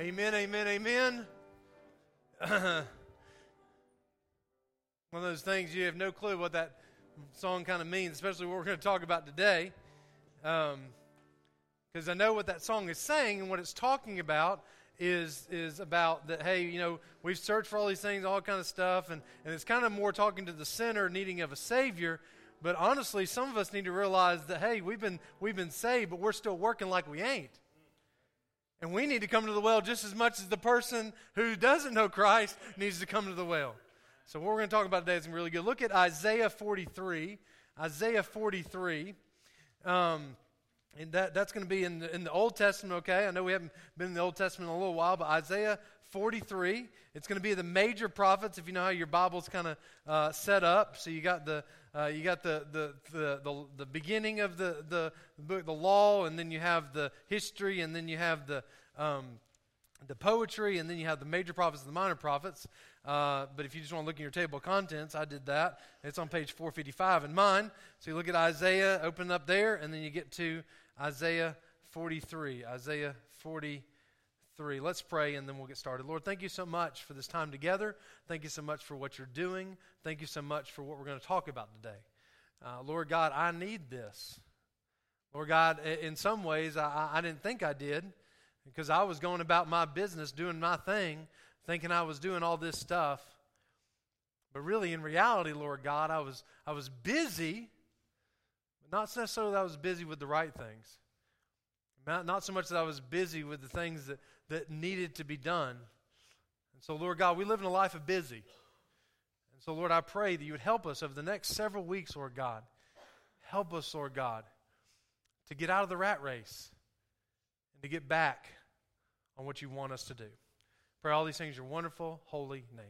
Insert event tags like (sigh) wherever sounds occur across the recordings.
Amen, amen, amen. (clears throat) One of those things you have no clue what that song kind of means, especially what we're going to talk about today. Because um, I know what that song is saying and what it's talking about is is about that hey you know we've searched for all these things all kind of stuff and, and it's kind of more talking to the sinner needing of a savior but honestly some of us need to realize that hey we've been we've been saved but we're still working like we ain't and we need to come to the well just as much as the person who doesn't know Christ needs to come to the well. So, what we're going to talk about today is really good. Look at Isaiah 43. Isaiah 43. Um, and that, that's going to be in the, in the Old Testament, okay? I know we haven't been in the Old Testament in a little while, but Isaiah 43. It's going to be the major prophets, if you know how your Bible's kind of uh, set up. So you got the uh, you got the, the, the, the, the beginning of the, the, book, the law, and then you have the history, and then you have the, um, the poetry, and then you have the major prophets and the minor prophets. Uh, but if you just want to look in your table of contents, I did that. It's on page 455 in mine. So you look at Isaiah, open up there, and then you get to Isaiah 43. Isaiah 43. 3. Let's pray and then we'll get started. Lord, thank you so much for this time together. Thank you so much for what you're doing. Thank you so much for what we're going to talk about today. Uh, Lord God, I need this. Lord God, in some ways, I, I didn't think I did because I was going about my business, doing my thing, thinking I was doing all this stuff. But really, in reality, Lord God, I was, I was busy, but not necessarily that I was busy with the right things. Not, not so much that I was busy with the things that, that needed to be done. And so, Lord God, we live in a life of busy. And so, Lord, I pray that you would help us over the next several weeks, Lord God. Help us, Lord God, to get out of the rat race and to get back on what you want us to do. Pray all these things in your wonderful, holy name.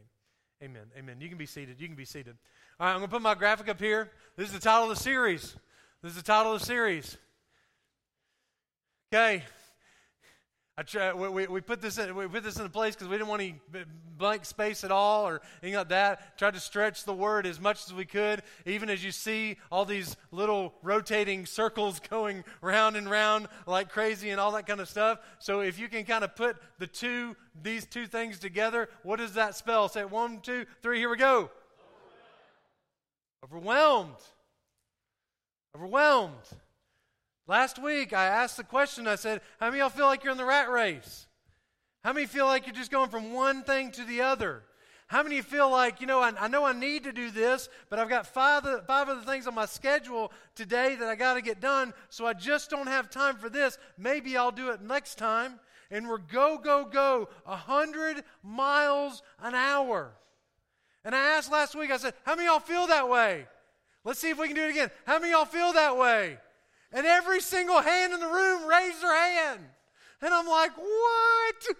Amen. Amen. You can be seated. You can be seated. All right, I'm going to put my graphic up here. This is the title of the series. This is the title of the series. Okay, try, we, we, put this in, we put this in place because we didn't want any blank space at all or anything like that. Tried to stretch the word as much as we could, even as you see all these little rotating circles (laughs) going round and round like crazy and all that kind of stuff. So if you can kind of put the two, these two things together, what does that spell? Say one, two, three. Here we go. Overwhelmed. Overwhelmed. Last week, I asked the question I said, How many of y'all feel like you're in the rat race? How many feel like you're just going from one thing to the other? How many feel like, you know, I, I know I need to do this, but I've got five, five other things on my schedule today that I got to get done, so I just don't have time for this. Maybe I'll do it next time. And we're go, go, go, 100 miles an hour. And I asked last week, I said, How many of y'all feel that way? Let's see if we can do it again. How many of y'all feel that way? And every single hand in the room raised their hand. And I'm like, what?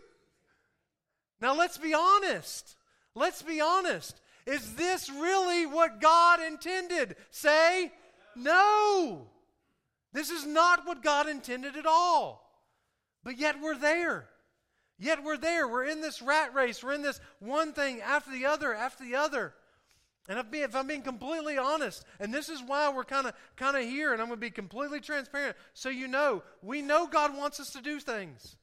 Now let's be honest. Let's be honest. Is this really what God intended? Say, no. This is not what God intended at all. But yet we're there. Yet we're there. We're in this rat race. We're in this one thing after the other after the other. And if I'm being completely honest, and this is why we're kind of kind of here, and I'm going to be completely transparent, so you know, we know God wants us to do things.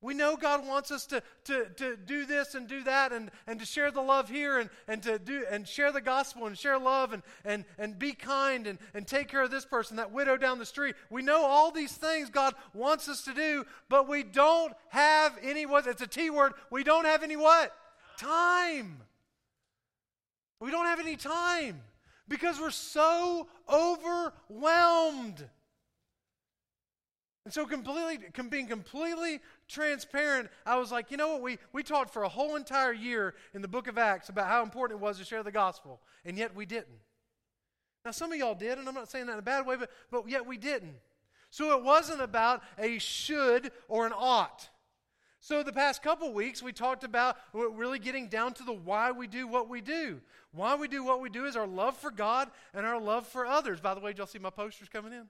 We know God wants us to, to, to do this and do that and, and to share the love here and, and to do and share the gospel and share love and, and, and be kind and, and take care of this person, that widow down the street. We know all these things God wants us to do, but we don't have any what it's a T word, we don't have any what? Time. We don't have any time because we're so overwhelmed. And so, completely, being completely transparent, I was like, you know what? We, we talked for a whole entire year in the book of Acts about how important it was to share the gospel, and yet we didn't. Now, some of y'all did, and I'm not saying that in a bad way, but, but yet we didn't. So, it wasn't about a should or an ought. So, the past couple weeks, we talked about really getting down to the why we do what we do. Why we do what we do is our love for God and our love for others. By the way, y'all see my posters coming in?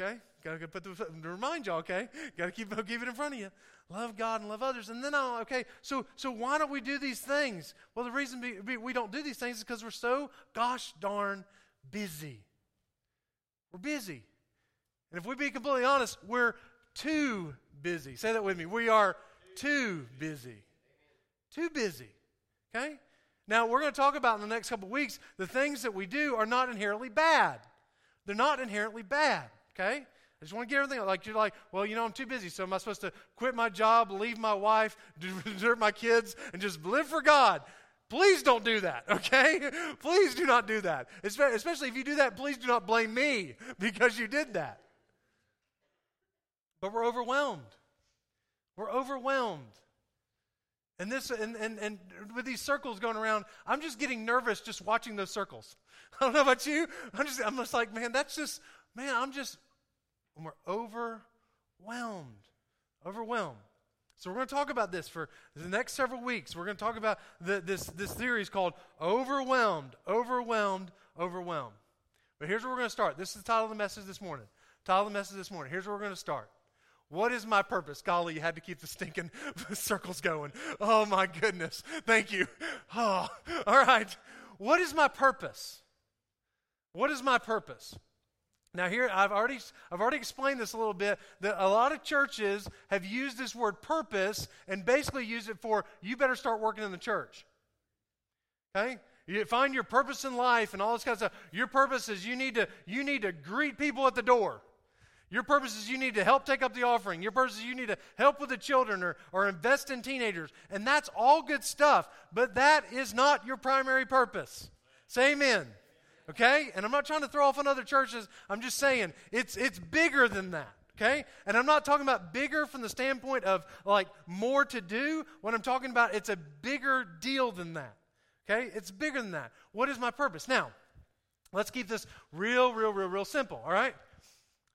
Okay? Got to put the, (laughs) to remind y'all, okay? Got to keep, (laughs) keep it in front of you. Love God and love others. And then, I'll, okay, so, so why don't we do these things? Well, the reason we don't do these things is because we're so gosh darn busy. We're busy. And if we be completely honest, we're too busy. Say that with me. We are too busy. Too busy. Okay? Now, we're going to talk about in the next couple weeks the things that we do are not inherently bad. They're not inherently bad. Okay? I just want to get everything like you're like, well, you know, I'm too busy, so am I supposed to quit my job, leave my wife, (laughs) desert my kids, and just live for God? Please don't do that, (laughs) okay? Please do not do that. Especially if you do that, please do not blame me (laughs) because you did that. But we're overwhelmed. We're overwhelmed. And this and, and, and with these circles going around, I'm just getting nervous just watching those circles. (laughs) I don't know about you. I'm just I'm just like, man, that's just man, I'm just we're overwhelmed. Overwhelmed. So we're going to talk about this for the next several weeks. We're going to talk about the, this, this series called Overwhelmed, Overwhelmed, Overwhelmed. But here's where we're going to start. This is the title of the message this morning. Title of the message this morning. Here's where we're going to start. What is my purpose? Golly, you had to keep the stinking (laughs) circles going. Oh my goodness. Thank you. (sighs) Oh, all right. What is my purpose? What is my purpose? Now here I've already I've already explained this a little bit that a lot of churches have used this word purpose and basically use it for you better start working in the church. Okay? You find your purpose in life and all this kind of stuff. Your purpose is you need to you need to greet people at the door. Your purpose is you need to help take up the offering. Your purpose is you need to help with the children or, or invest in teenagers. And that's all good stuff, but that is not your primary purpose. Say amen. Okay? And I'm not trying to throw off on other churches. I'm just saying it's it's bigger than that. Okay? And I'm not talking about bigger from the standpoint of like more to do. What I'm talking about, it's a bigger deal than that. Okay? It's bigger than that. What is my purpose? Now, let's keep this real, real, real, real simple. All right?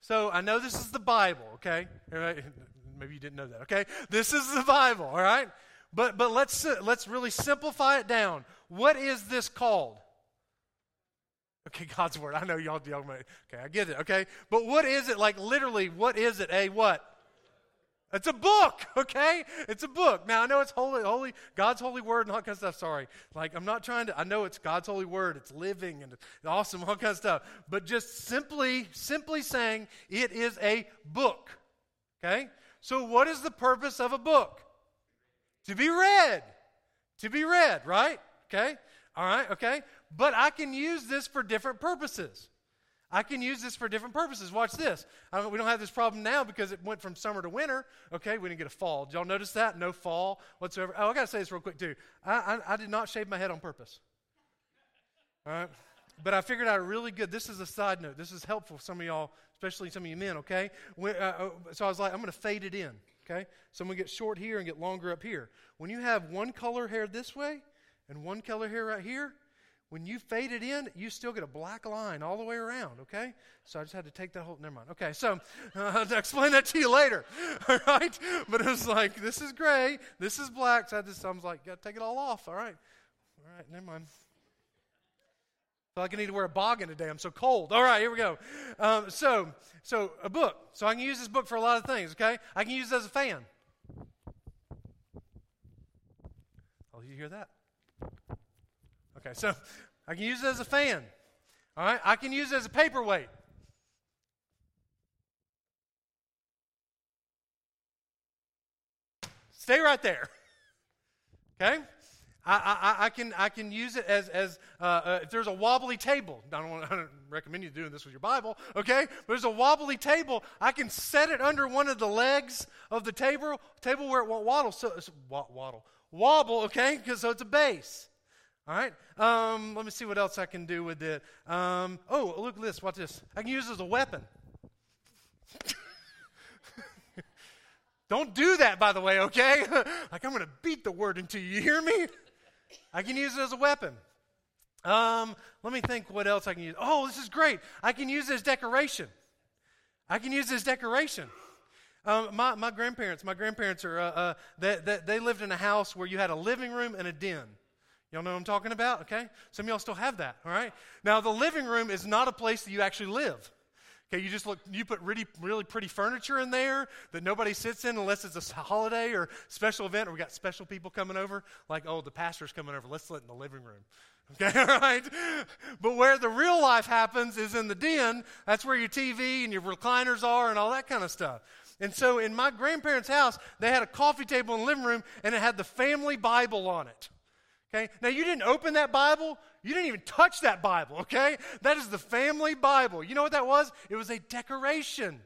So I know this is the Bible, okay? (laughs) Maybe you didn't know that, okay? This is the Bible, all right? But but let's uh, let's really simplify it down. What is this called? Okay, (laughs) God's word. I know y'all, y'all okay, I get it, okay? But what is it like literally, what is it? A what? It's a book, okay? It's a book. Now I know it's holy, holy, God's holy word and all kind of stuff. Sorry, like I'm not trying to. I know it's God's holy word. It's living and awesome, all kind of stuff. But just simply, simply saying it is a book, okay? So what is the purpose of a book? To be read, to be read, right? Okay, all right, okay. But I can use this for different purposes. I can use this for different purposes. Watch this. we don't have this problem now because it went from summer to winter. Okay, we didn't get a fall. Did y'all notice that? No fall whatsoever. Oh, I got to say this real quick, too. I, I, I, did not shave my head on purpose. All right? But I figured out really good. This is a side note. This is helpful for some of y'all, especially some of you men, okay? When, uh, uh so I was like, I'm going to fade it in, okay? So I'm going to get short here and get longer up here. When you have one color hair this way and one color hair right here, when you fade it in, you still get a black line all the way around, okay? So I just had to take that whole, never mind. Okay, so uh, (laughs) I'll explain that to you later, (laughs) all right? But it was like, this is gray, this is black. So I just, I was like, got to take it all off, all right? All right, never mind. I feel like I need to wear a boggin today. I'm so cold. All right, here we go. Um, so, so a book. So I can use this book for a lot of things, okay? I can use it as a fan. Oh, you hear that? Okay, so I can use it as a fan. All right, I can use it as a paperweight. Stay right there. (laughs) Okay? I, I, I, can, I can use it as, as uh, uh, if there's a wobbly table. I don't, want, (laughs) I don't recommend you doing this with your Bible, okay? But there's a wobbly table. I can set it under one of the legs of the table, table where it won't waddle. So, waddle, wobble, okay? Because so it's a base. All right. Um, let me see what else I can do with it. Um, oh, look at this. Watch this. I can use it as a weapon. (laughs) Don't do that, by the way, okay? (laughs) like I'm going to beat the word until you. Hear me? I can use it as a weapon. Um, let me think what else I can use. Oh, this is great. I can use as decoration. I can use as decoration. Um, my, my grandparents, my grandparents are, uh, uh, they, they, they lived in a house where you had a living room and a den. Y'all know what I'm talking about? Okay? Some of y'all still have that, all right? Now, the living room is not a place that you actually live. Okay, you just look, you put really, really pretty furniture in there that nobody sits in unless it's a holiday or special event or we got special people coming over. Like, oh, the pastor's coming over. Let's sit in the living room. Okay, (laughs) all right? But where the real life happens is in the den. That's where your TV and your recliners are and all that kind of stuff. And so in my grandparents' house, they had a coffee table in the living room and it had the family Bible on it. Okay? Now you didn't open that Bible, you didn't even touch that Bible, okay? That is the family Bible. You know what that was? It was a decoration.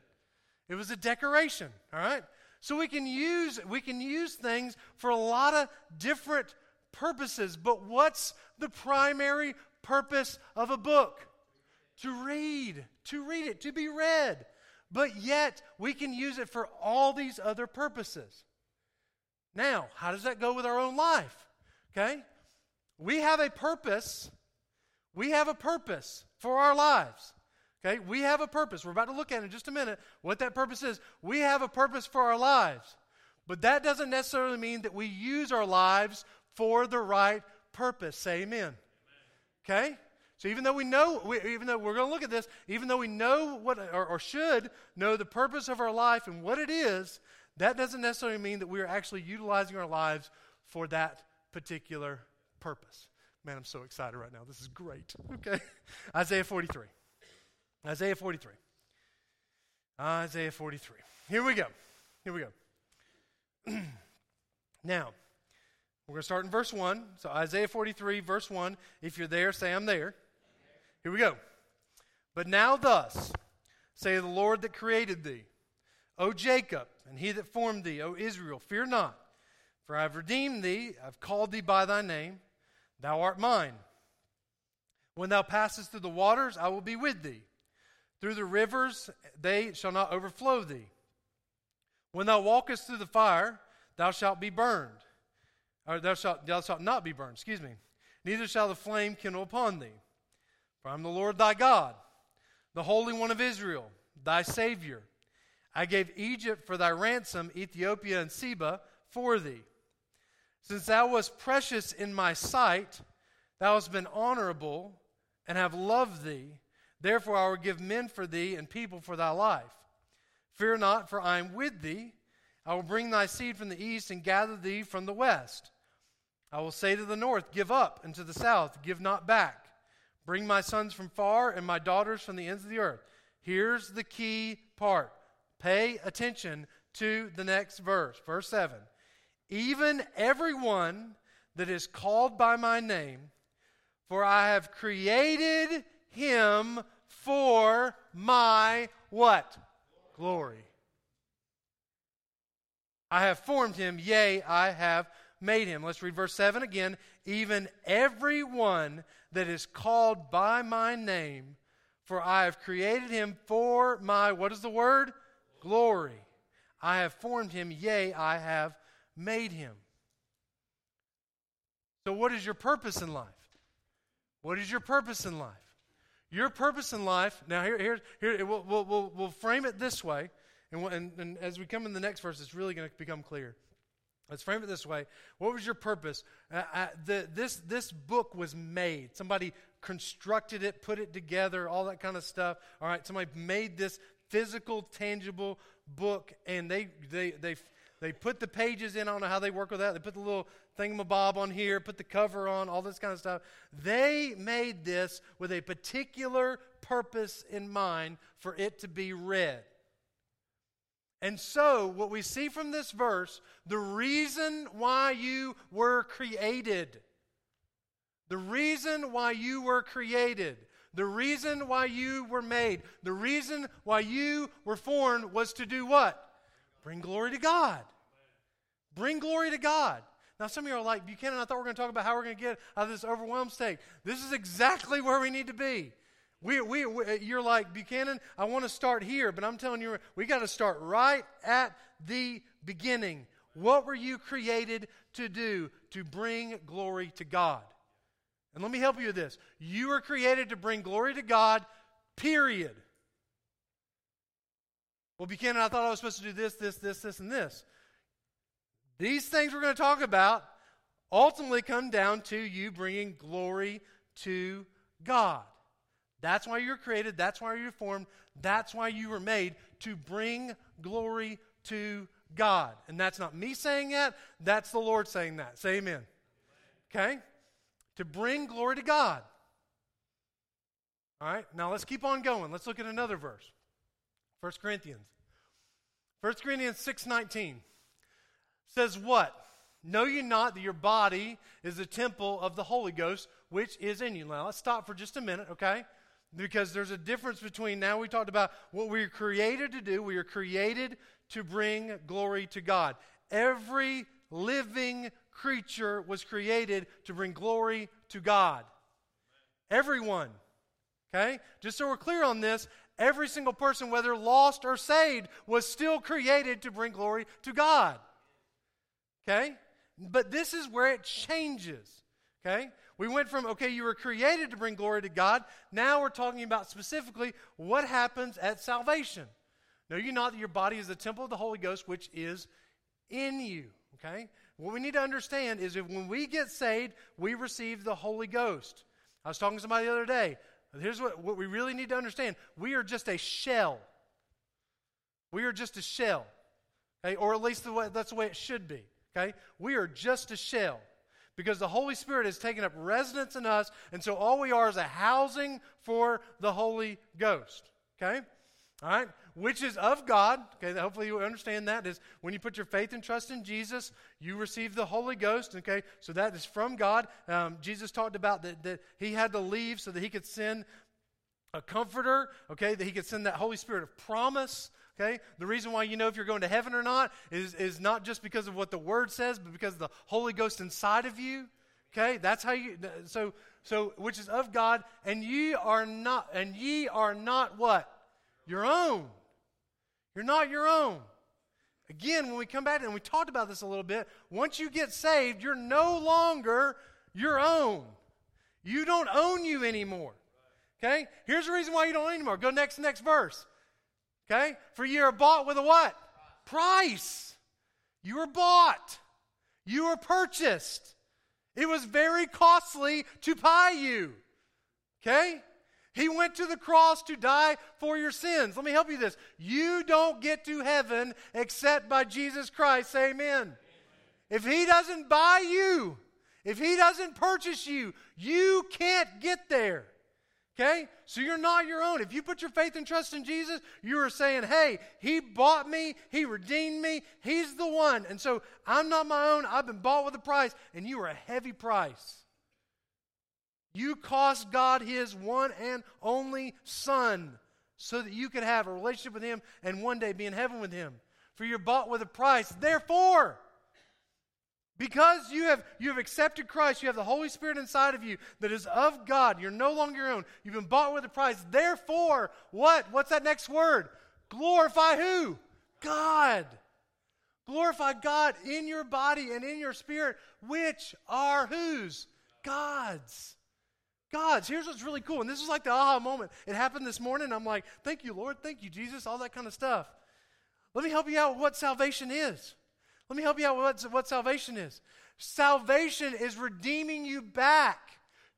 It was a decoration, all right? So we can use we can use things for a lot of different purposes, but what's the primary purpose of a book? To read, to read it, to be read. But yet, we can use it for all these other purposes. Now, how does that go with our own life? Okay? We have a purpose. We have a purpose for our lives. Okay? We have a purpose. We're about to look at in just a minute what that purpose is. We have a purpose for our lives. But that doesn't necessarily mean that we use our lives for the right purpose. Say amen. amen. Okay? So even though we know, we, even though we're going to look at this, even though we know what, or, or should know the purpose of our life and what it is, that doesn't necessarily mean that we are actually utilizing our lives for that particular purpose. Man, I'm so excited right now. This is great. (laughs) Okay? Isaiah 43. Isaiah 43. Isaiah 43. Here we go. Here we go. (clears throat) now, we're going to start in verse 1. So, Isaiah 43, verse 1. If you're there, say, I'm there. Here we go. But now, thus, say the Lord that created thee, O Jacob, and he that formed thee, O Israel, fear not, for I have redeemed thee, I've called thee by thy name, thou art mine. When thou passest through the waters, I will be with thee. Through the rivers, they shall not overflow thee. When thou walkest through the fire, thou shalt be burned or thou shalt, thou shalt not be burned, excuse me. Neither shall the flame kindle upon thee. For I am the Lord thy God, the Holy One of Israel, thy Savior. I gave Egypt for thy ransom, Ethiopia and Seba for thee. Since thou wast precious in my sight, thou hast been honorable, and have loved thee. Therefore I will give men for thee and people for thy life. Fear not, for I am with thee. I will bring thy seed from the east and gather thee from the west. I will say to the north, Give up, and to the south, Give not back. Bring my sons from far and my daughters from the ends of the earth. Here's the key part. Pay attention to the next verse, verse 7. Even everyone that is called by my name, for I have created him for my what? Glory. I have formed him, yea, I have made him. Let's read verse 7 again. Even everyone that is called by my name, for I have created him for my, what is the word? Glory. I have formed him, yea, I have made him. So, what is your purpose in life? What is your purpose in life? Your purpose in life, now here, here, here we'll, we'll, we'll frame it this way, and, and, and as we come in the next verse, it's really going to become clear. Let's frame it this way. What was your purpose? Uh, uh, the, this, this book was made. Somebody constructed it, put it together, all that kind of stuff. All right, somebody made this physical, tangible book, and they, they, they, they put the pages in. I don't know how they work with that. They put the little thingamabob on here, put the cover on, all this kind of stuff. They made this with a particular purpose in mind for it to be read. And so, what we see from this verse, the reason why you were created, the reason why you were created, the reason why you were made, the reason why you were formed was to do what? Bring glory to God. Bring glory to God. Now, some of you are like, Buchanan, I thought we were going to talk about how we're going to get out of this overwhelmed state. This is exactly where we need to be. We, we, we, you're like, Buchanan, I want to start here, but I'm telling you, we got to start right at the beginning. What were you created to do? To bring glory to God. And let me help you with this. You were created to bring glory to God, period. Well, Buchanan, I thought I was supposed to do this, this, this, this, and this. These things we're going to talk about ultimately come down to you bringing glory to God. That's why you're created. That's why you're formed. That's why you were made to bring glory to God. And that's not me saying that, that's the Lord saying that. Say amen. Okay? To bring glory to God. All right, now let's keep on going. Let's look at another verse 1 Corinthians. 1 Corinthians 6:19 says what? Know you not that your body is a temple of the Holy Ghost, which is in you. Now let's stop for just a minute, okay? Because there's a difference between now we talked about what we are created to do. We are created to bring glory to God. Every living creature was created to bring glory to God. Everyone. Okay? Just so we're clear on this, every single person, whether lost or saved, was still created to bring glory to God. Okay? But this is where it changes. Okay? We went from, okay, you were created to bring glory to God. Now we're talking about specifically what happens at salvation. Know you not that your body is the temple of the Holy Ghost, which is in you. Okay? What we need to understand is if when we get saved, we receive the Holy Ghost. I was talking to somebody the other day. Here's what, what we really need to understand we are just a shell. We are just a shell. Okay? Or at least the way, that's the way it should be. Okay? We are just a shell because the Holy Spirit has taken up residence in us, and so all we are is a housing for the Holy Ghost. Okay? All right? Which is of God. Okay, hopefully you understand that is when you put your faith and trust in Jesus, you receive the Holy Ghost. Okay, so that is from God. Um, Jesus talked about that, that he had to leave so that he could send a comforter, okay, that he could send that Holy Spirit of promise. Okay? The reason why you know if you're going to heaven or not is, is not just because of what the word says, but because of the Holy Ghost inside of you. Okay? That's how you so so which is of God, and ye are not and ye are not what? Your own. You're not your own. Again, when we come back and we talked about this a little bit, once you get saved, you're no longer your own. You don't own you anymore. Okay? Here's the reason why you don't own anymore. Go next next verse. Okay? For you are bought with a what? Price. You were bought. You were purchased. It was very costly to buy you. Okay? He went to the cross to die for your sins. Let me help you this. You don't get to heaven except by Jesus Christ. Say amen. amen. If He doesn't buy you, if He doesn't purchase you, you can't get there. Okay? So you're not your own. If you put your faith and trust in Jesus, you are saying, hey, He bought me, He redeemed me, He's the one. And so I'm not my own. I've been bought with a price, and you are a heavy price. You cost God His one and only Son so that you could have a relationship with Him and one day be in heaven with Him. For you're bought with a price. Therefore, because you have, you have accepted Christ, you have the Holy Spirit inside of you that is of God. You're no longer your own. You've been bought with a price. Therefore, what? What's that next word? Glorify who? God. Glorify God in your body and in your spirit, which are whose? God's. God's. Here's what's really cool. And this is like the aha moment. It happened this morning. I'm like, thank you, Lord. Thank you, Jesus. All that kind of stuff. Let me help you out with what salvation is. Let me help you out with what, what salvation is. Salvation is redeeming you back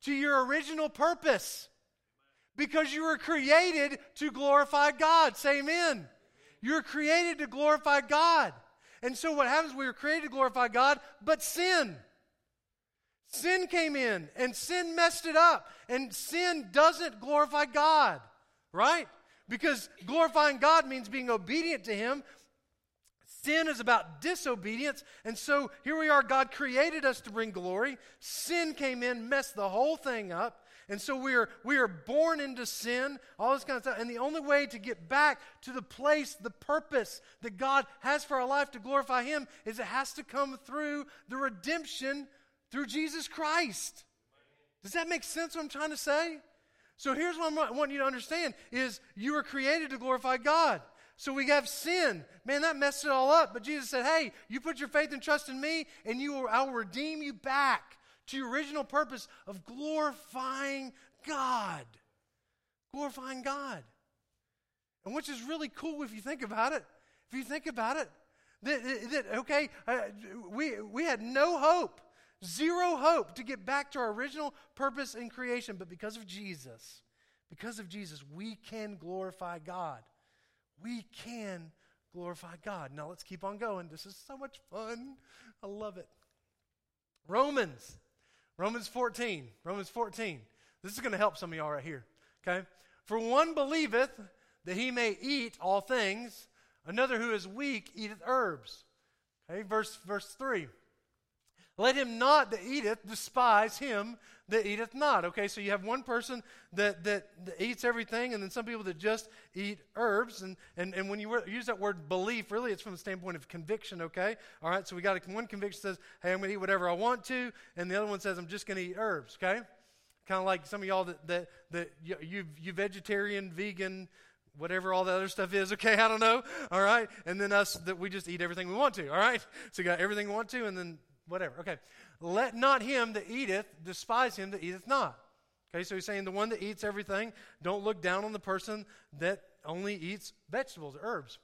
to your original purpose because you were created to glorify God. Say amen. You're created to glorify God. And so what happens, we were created to glorify God, but sin. Sin came in and sin messed it up. And sin doesn't glorify God, right? Because glorifying God means being obedient to Him, Sin is about disobedience. And so here we are. God created us to bring glory. Sin came in, messed the whole thing up. And so we are, we are born into sin, all this kind of stuff. And the only way to get back to the place, the purpose that God has for our life to glorify Him is it has to come through the redemption through Jesus Christ. Does that make sense what I'm trying to say? So here's what I want you to understand is you were created to glorify God. So we have sin. Man, that messed it all up. But Jesus said, Hey, you put your faith and trust in me, and you will, I will redeem you back to your original purpose of glorifying God. Glorifying God. And which is really cool if you think about it. If you think about it, that, that okay, uh, we, we had no hope, zero hope to get back to our original purpose in creation, but because of Jesus, because of Jesus, we can glorify God we can glorify God. Now let's keep on going. This is so much fun. I love it. Romans. Romans 14. Romans 14. This is going to help some of y'all right here. Okay? For one believeth that he may eat all things, Another who is weak eateth herbs. Okay, verse, verse 3. Let him not that eateth despise him that eateth not. Okay, so you have one person that, that, that, eats everything, and then some people that just eat herbs. And, and, and when you use that word belief, really it's from the standpoint of conviction, okay? All right, so we got a, one conviction says, hey, I'm going to eat whatever I want to, and the other one says, I'm just going to eat herbs, okay? Kind of like some of y'all that, that, that you, you, vegetarian, vegan, whatever all the other stuff is, okay? (laughs) I don't know, all right? And then us that we just eat everything we want to, all right? So you got everything we want to, and then whatever. Okay. Let not him that eateth despise him that eateth not. Okay, so he's saying the one that eats everything, don't look down on the person that only eats vegetables or herbs.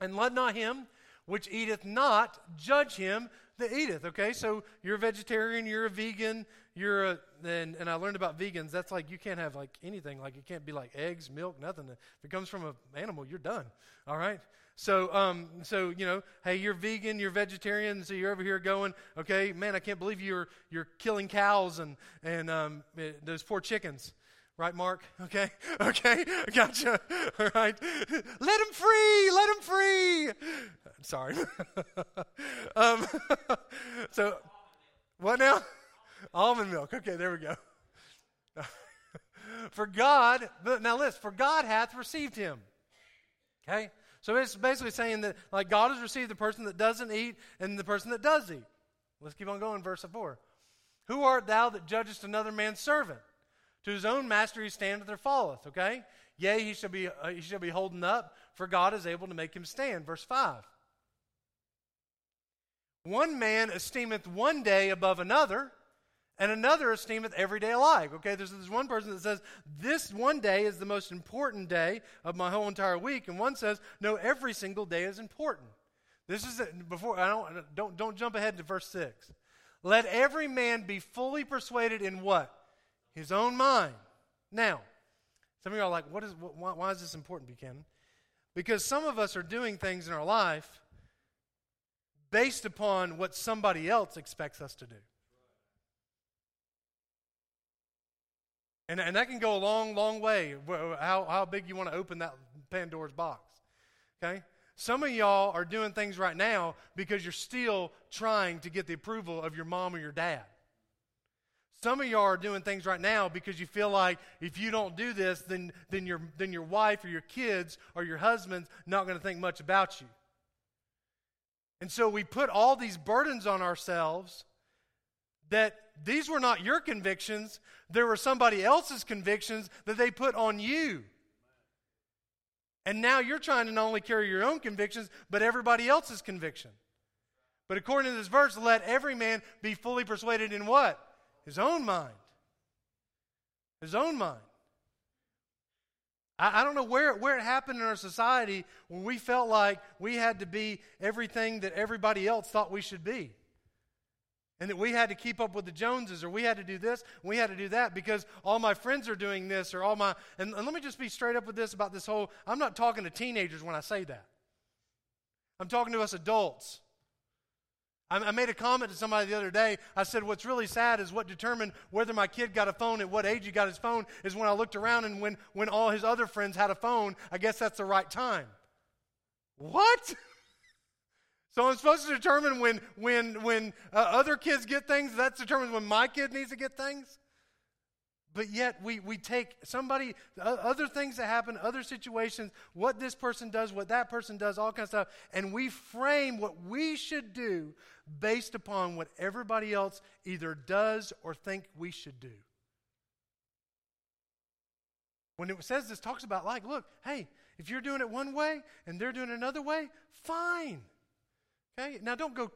And let not him which eateth not judge him that eateth. Okay, so you're a vegetarian, you're a vegan, you're a, and, and I learned about vegans, that's like you can't have like anything, like it can't be like eggs, milk, nothing. If it comes from an animal, you're done. All right? So, um, so you know, hey, you're vegan, you're vegetarian, so you're over here going, okay, man, I can't believe you're you're killing cows and and um, it, eh, those poor chickens, right, Mark? (laughs) Okay, okay, (laughs) gotcha. (laughs) All right, let him free, let him free. Sorry. um, so, what now? Almond milk. Okay, there we go. for God, but now listen, for God hath received him. Okay? So it's basically saying that like God has received the person that doesn't eat and the person that does eat. Let's keep on going, verse 4. Who art thou that judgest another man's servant? To his own master he standeth or falleth, okay? Yea, he shall be, uh, he shall be holding up, for God is able to make him stand. Verse 5. One man esteemeth one day above another, and another esteemeth every day alike. Okay, there's this one person that says, This one day is the most important day of my whole entire week. And one says, No, every single day is important. This is before I don't don't don't jump ahead to verse six. Let every man be fully persuaded in what? His own mind. Now, some of you are like, what is why, why is this important, Buchanan? Because some of us are doing things in our life based upon what somebody else expects us to do. And, and that can go a long, long way, how, how big you want to open that Pandora's box. Okay? Some of y'all are doing things right now because you're still trying to get the approval of your mom or your dad. Some of y'all are doing things right now because you feel like if you don't do this, then, then, your, then your wife or your kids or your husband's not going to think much about you. And so we put all these burdens on ourselves that these were not your convictions, there were somebody else's convictions that they put on you. And now you're trying to not only carry your own convictions, but everybody else's conviction. But according to this verse, let every man be fully persuaded in what? His own mind. His own mind. I, I don't know where, where it happened in our society when we felt like we had to be everything that everybody else thought we should be and that we had to keep up with the Joneses or we had to do this, we had to do that because all my friends are doing this or all my. And, and, let me just be straight up with this about this whole. I'm not talking to teenagers when I say that, I'm talking to us adults. I, I made a comment to somebody the other day. I said, What's really sad is what determined whether my kid got a phone at what age he got his phone is when I looked around and when, when all his other friends had a phone, I guess that's the right time. What? (laughs) So I'm supposed to determine when, when, when uh, other kids get things, that determines when my kid needs to get things. But yet we, we take somebody, uh, other things that happen, other situations, what this person does, what that person does, all kinds of stuff, and we frame what we should do based upon what everybody else either does or think we should do. When it says this, talks about like, look, hey, if you're doing it one way and they're doing another way, fine. Okay? Now don't go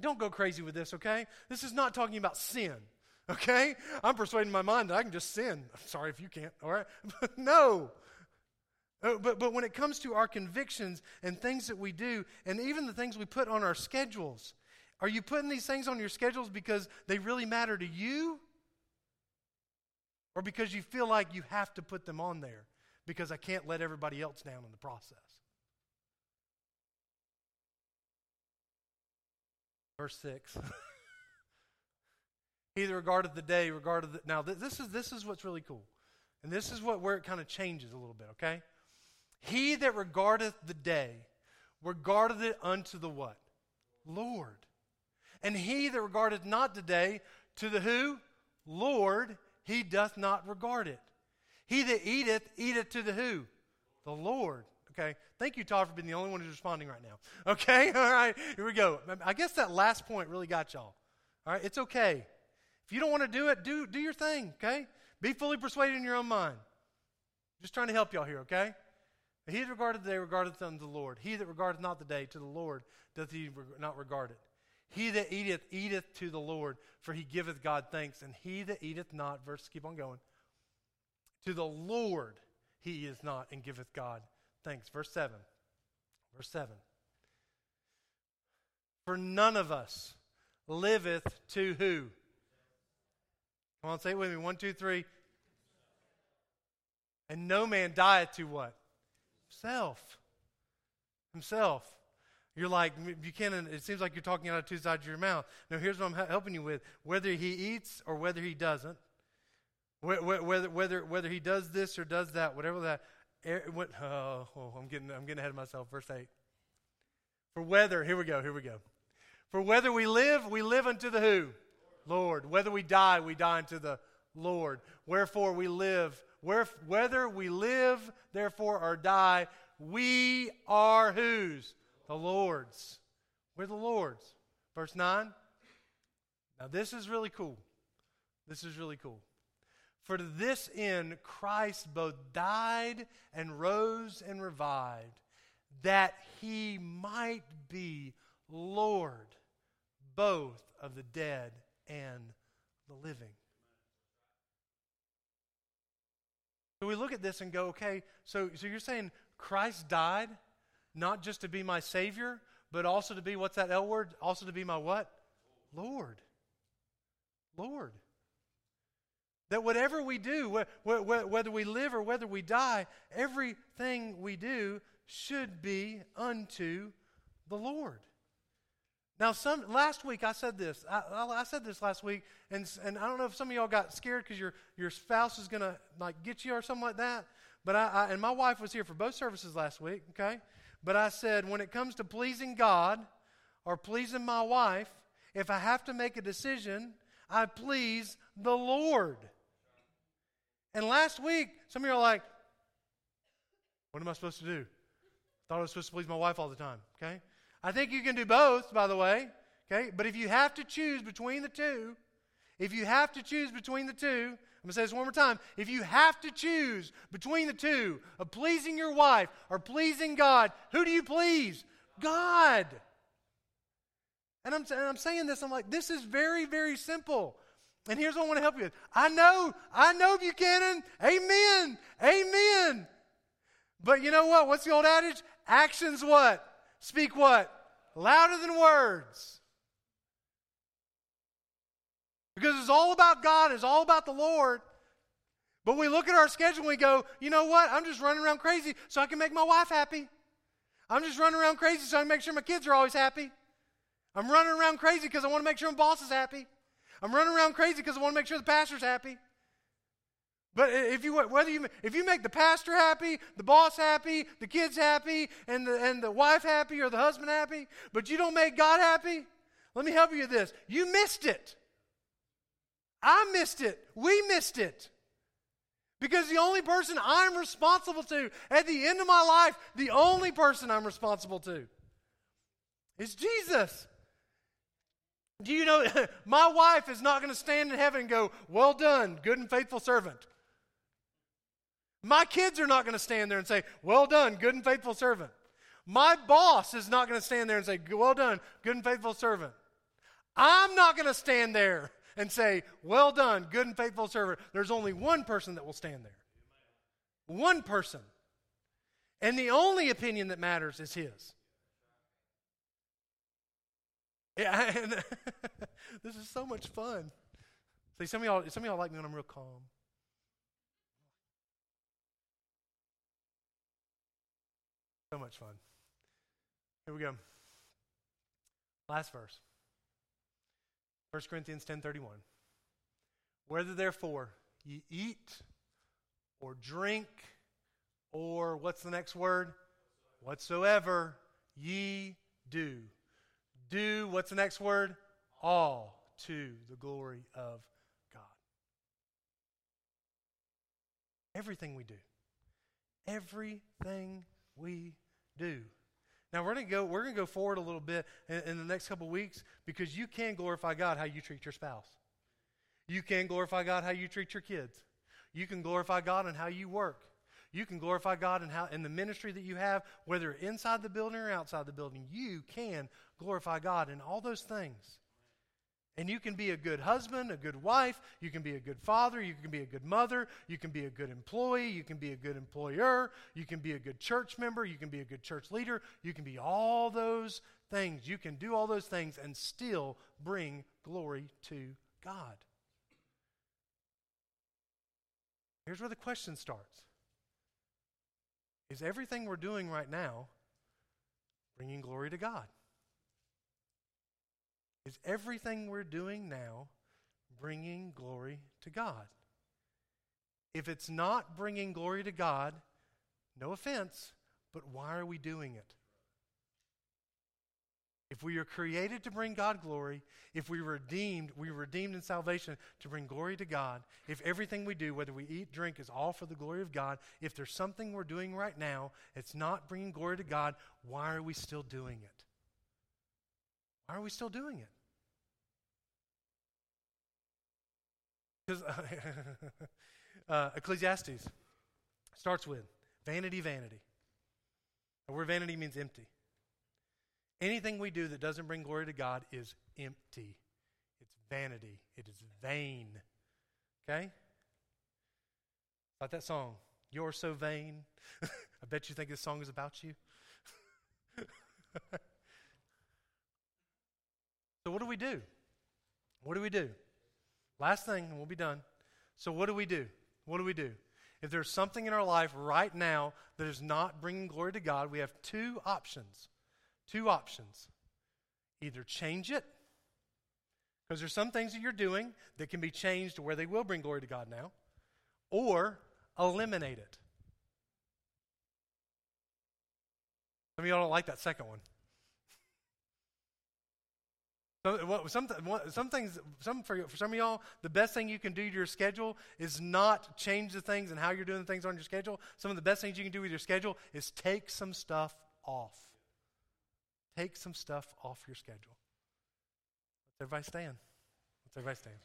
don't go crazy with this, okay? This is not talking about sin. Okay? I'm persuading my mind that I can just sin. I'm sorry if you can't, all right? But (laughs) no. Uh, but, but when it comes to our convictions and things that we do, and even the things we put on our schedules, are you putting these things on your schedules because they really matter to you? Or because you feel like you have to put them on there because I can't let everybody else down in the process? Verse 6. (laughs) he that regardeth the day regardeth the, now this is this is what's really cool and this is what where it kind of changes a little bit okay he that regardeth the day regardeth it unto the what? Lord. And he that regardeth not the day to the who? Lord, he doth not regard it. He that eateth, eateth to the who? The Lord. Okay. Thank you, Todd, for being the only one who's responding right now. Okay. (laughs) All right. Here we go. I guess that last point really got y'all. All right. It's okay. If you don't want to do it, do, do your thing. Okay. Be fully persuaded in your own mind. Just trying to help y'all here. Okay. He that regardeth the day regardeth unto the Lord. He that regardeth not the day to the Lord doth he not regard it. He that eateth, eateth to the Lord, for he giveth God thanks. And he that eateth not, verse, keep on going, to the Lord he is not, and giveth God thanks. Verse 7. Verse 7. For none of us liveth to who? Come on, say it with me. One, two, three. And no man dieth to what? Self. Himself. You're like, Buchanan, it seems like you're talking out of two sides of your mouth. No, here's what I'm helping you with. Whether he eats or whether he doesn't, whether, whether, whether he does this or does that, whatever that, oh, oh, I'm, getting, I'm getting ahead of myself. Verse 8. For whether, here we go, here we go. For whether we live, we live unto the who? Lord. Whether we die, we die unto the Lord. Wherefore we live, whether we live, therefore, or die, we are whose? The Lord's. We're the Lord's. Verse 9. Now, this is really cool. This is really cool. For to this end Christ both died and rose and revived, that he might be Lord both of the dead and the living. So we look at this and go, okay, so, so you're saying Christ died not just to be my Savior, but also to be, what's that L word? Also to be my what? Lord. Lord. That whatever we do, whether we live or whether we die, everything we do should be unto the Lord. Now, some last week I said this. I, I said this last week, and, and I don't know if some of y'all got scared because your, your spouse is going to like get you or something like that. But I, I, and my wife was here for both services last week, okay? But I said, when it comes to pleasing God or pleasing my wife, if I have to make a decision, I please the Lord. And last week, some of you are like, what am I supposed to do? I thought I was supposed to please my wife all the time, okay? I think you can do both, by the way. Okay? But if you have to choose between the two, if you have to choose between the two, I'm going to say this one more time. If you have to choose between the two of pleasing your wife or pleasing God, who do you please? God. And I'm, and I'm saying this, I'm like, this is very, very simple. And here's what I want to help you with. I know, I know Buchanan. Amen. Amen. But you know what? What's the old adage? Actions what? Speak what? Louder than words. Because it's all about God, it's all about the Lord. But we look at our schedule and we go, you know what? I'm just running around crazy so I can make my wife happy. I'm just running around crazy so I can make sure my kids are always happy. I'm running around crazy because I want to make sure my boss is happy. I'm running around crazy because I want to make sure the pastor's happy. But if you whether you if you make the pastor happy, the boss happy, the kids happy, and the and the wife happy or the husband happy, but you don't make God happy, let me help you with this. You missed it. I missed it. We missed it. Because the only person I'm responsible to at the end of my life, the only person I'm responsible to is Jesus. Do you know (laughs) my wife is not going to stand in heaven and go, Well done, good and faithful servant. My kids are not going to stand there and say, Well done, good and faithful servant. My boss is not going to stand there and say, Well done, good and faithful servant. I'm not going to stand there and say, Well done, good and faithful servant. There's only one person that will stand there. One person. And the only opinion that matters is his. Yeah, (laughs) and (laughs) this is so much fun. See, some of y'all, some of y'all like me when I'm real calm. So much fun. Here we go. Last verse. 1 Corinthians 10:31. Whether therefore ye eat or drink or what's the next word? Whatsoever ye do. Do, what's the next word? All to the glory of God. Everything we do. Everything we do. Now we're gonna go. We're gonna go forward a little bit in, in the next couple weeks because you can glorify God how you treat your spouse. You can glorify God how you treat your kids. You can glorify God in how you work. You can glorify God in how in the ministry that you have, whether inside the building or outside the building. You can glorify God in all those things. And you can be a good husband, a good wife, you can be a good father, you can be a good mother, you can be a good employee, you can be a good employer, you can be a good church member, you can be a good church leader, you can be all those things. You can do all those things and still bring glory to God. Here's where the question starts Is everything we're doing right now bringing glory to God? Is everything we're doing now bringing glory to God? If it's not bringing glory to God, no offense, but why are we doing it? If we are created to bring God glory, if we redeemed, we redeemed in salvation to bring glory to God, if everything we do, whether we eat, drink, is all for the glory of God, if there's something we're doing right now, it's not bringing glory to God, why are we still doing it? Why are we still doing it? Because (laughs) uh, Ecclesiastes starts with vanity, vanity. The word vanity means empty. Anything we do that doesn't bring glory to God is empty. It's vanity. It is vain. Okay? Like that song, You're So Vain. (laughs) I bet you think this song is about you. (laughs) so, what do we do? What do we do? Last thing, and we'll be done. So, what do we do? What do we do? If there's something in our life right now that is not bringing glory to God, we have two options. Two options. Either change it, because there's some things that you're doing that can be changed to where they will bring glory to God now, or eliminate it. Some of y'all don't like that second one. (laughs) Some, some things, some for, for some of y'all, the best thing you can do to your schedule is not change the things and how you're doing things on your schedule. Some of the best things you can do with your schedule is take some stuff off. Take some stuff off your schedule. Let's everybody stand. Let's everybody stand.